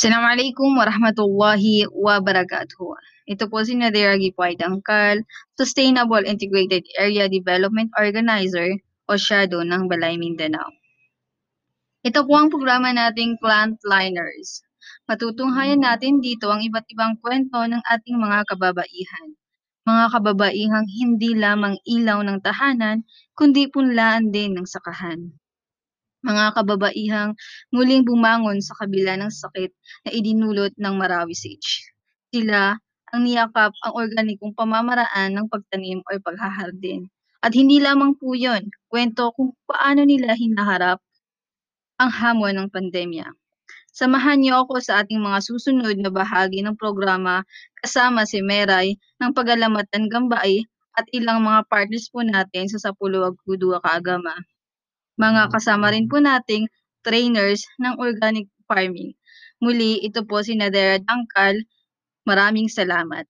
Assalamualaikum warahmatullahi wabarakatuh. Ito po si Nadira Gipoy Dangkal, Sustainable Integrated Area Development Organizer o SHADO ng Balay Mindanao. Ito po ang programa nating Plantliners. Matutunghayan natin dito ang iba't ibang kwento ng ating mga kababaihan. Mga kababaihang hindi lamang ilaw ng tahanan, kundi punlaan din ng sakahan mga kababaihang muling bumangon sa kabila ng sakit na idinulot ng Marawi Siege. Sila ang niyakap ang organikong pamamaraan ng pagtanim o paghahardin. At hindi lamang po yun, kwento kung paano nila hinaharap ang hamon ng pandemya. Samahan niyo ako sa ating mga susunod na bahagi ng programa kasama si Meray ng Pagalamatan Gambay at ilang mga partners po natin sa Sapuluwag Kudua Kaagama mga kasama rin po nating trainers ng organic farming. Muli, ito po si Nadera Dangkal. Maraming salamat.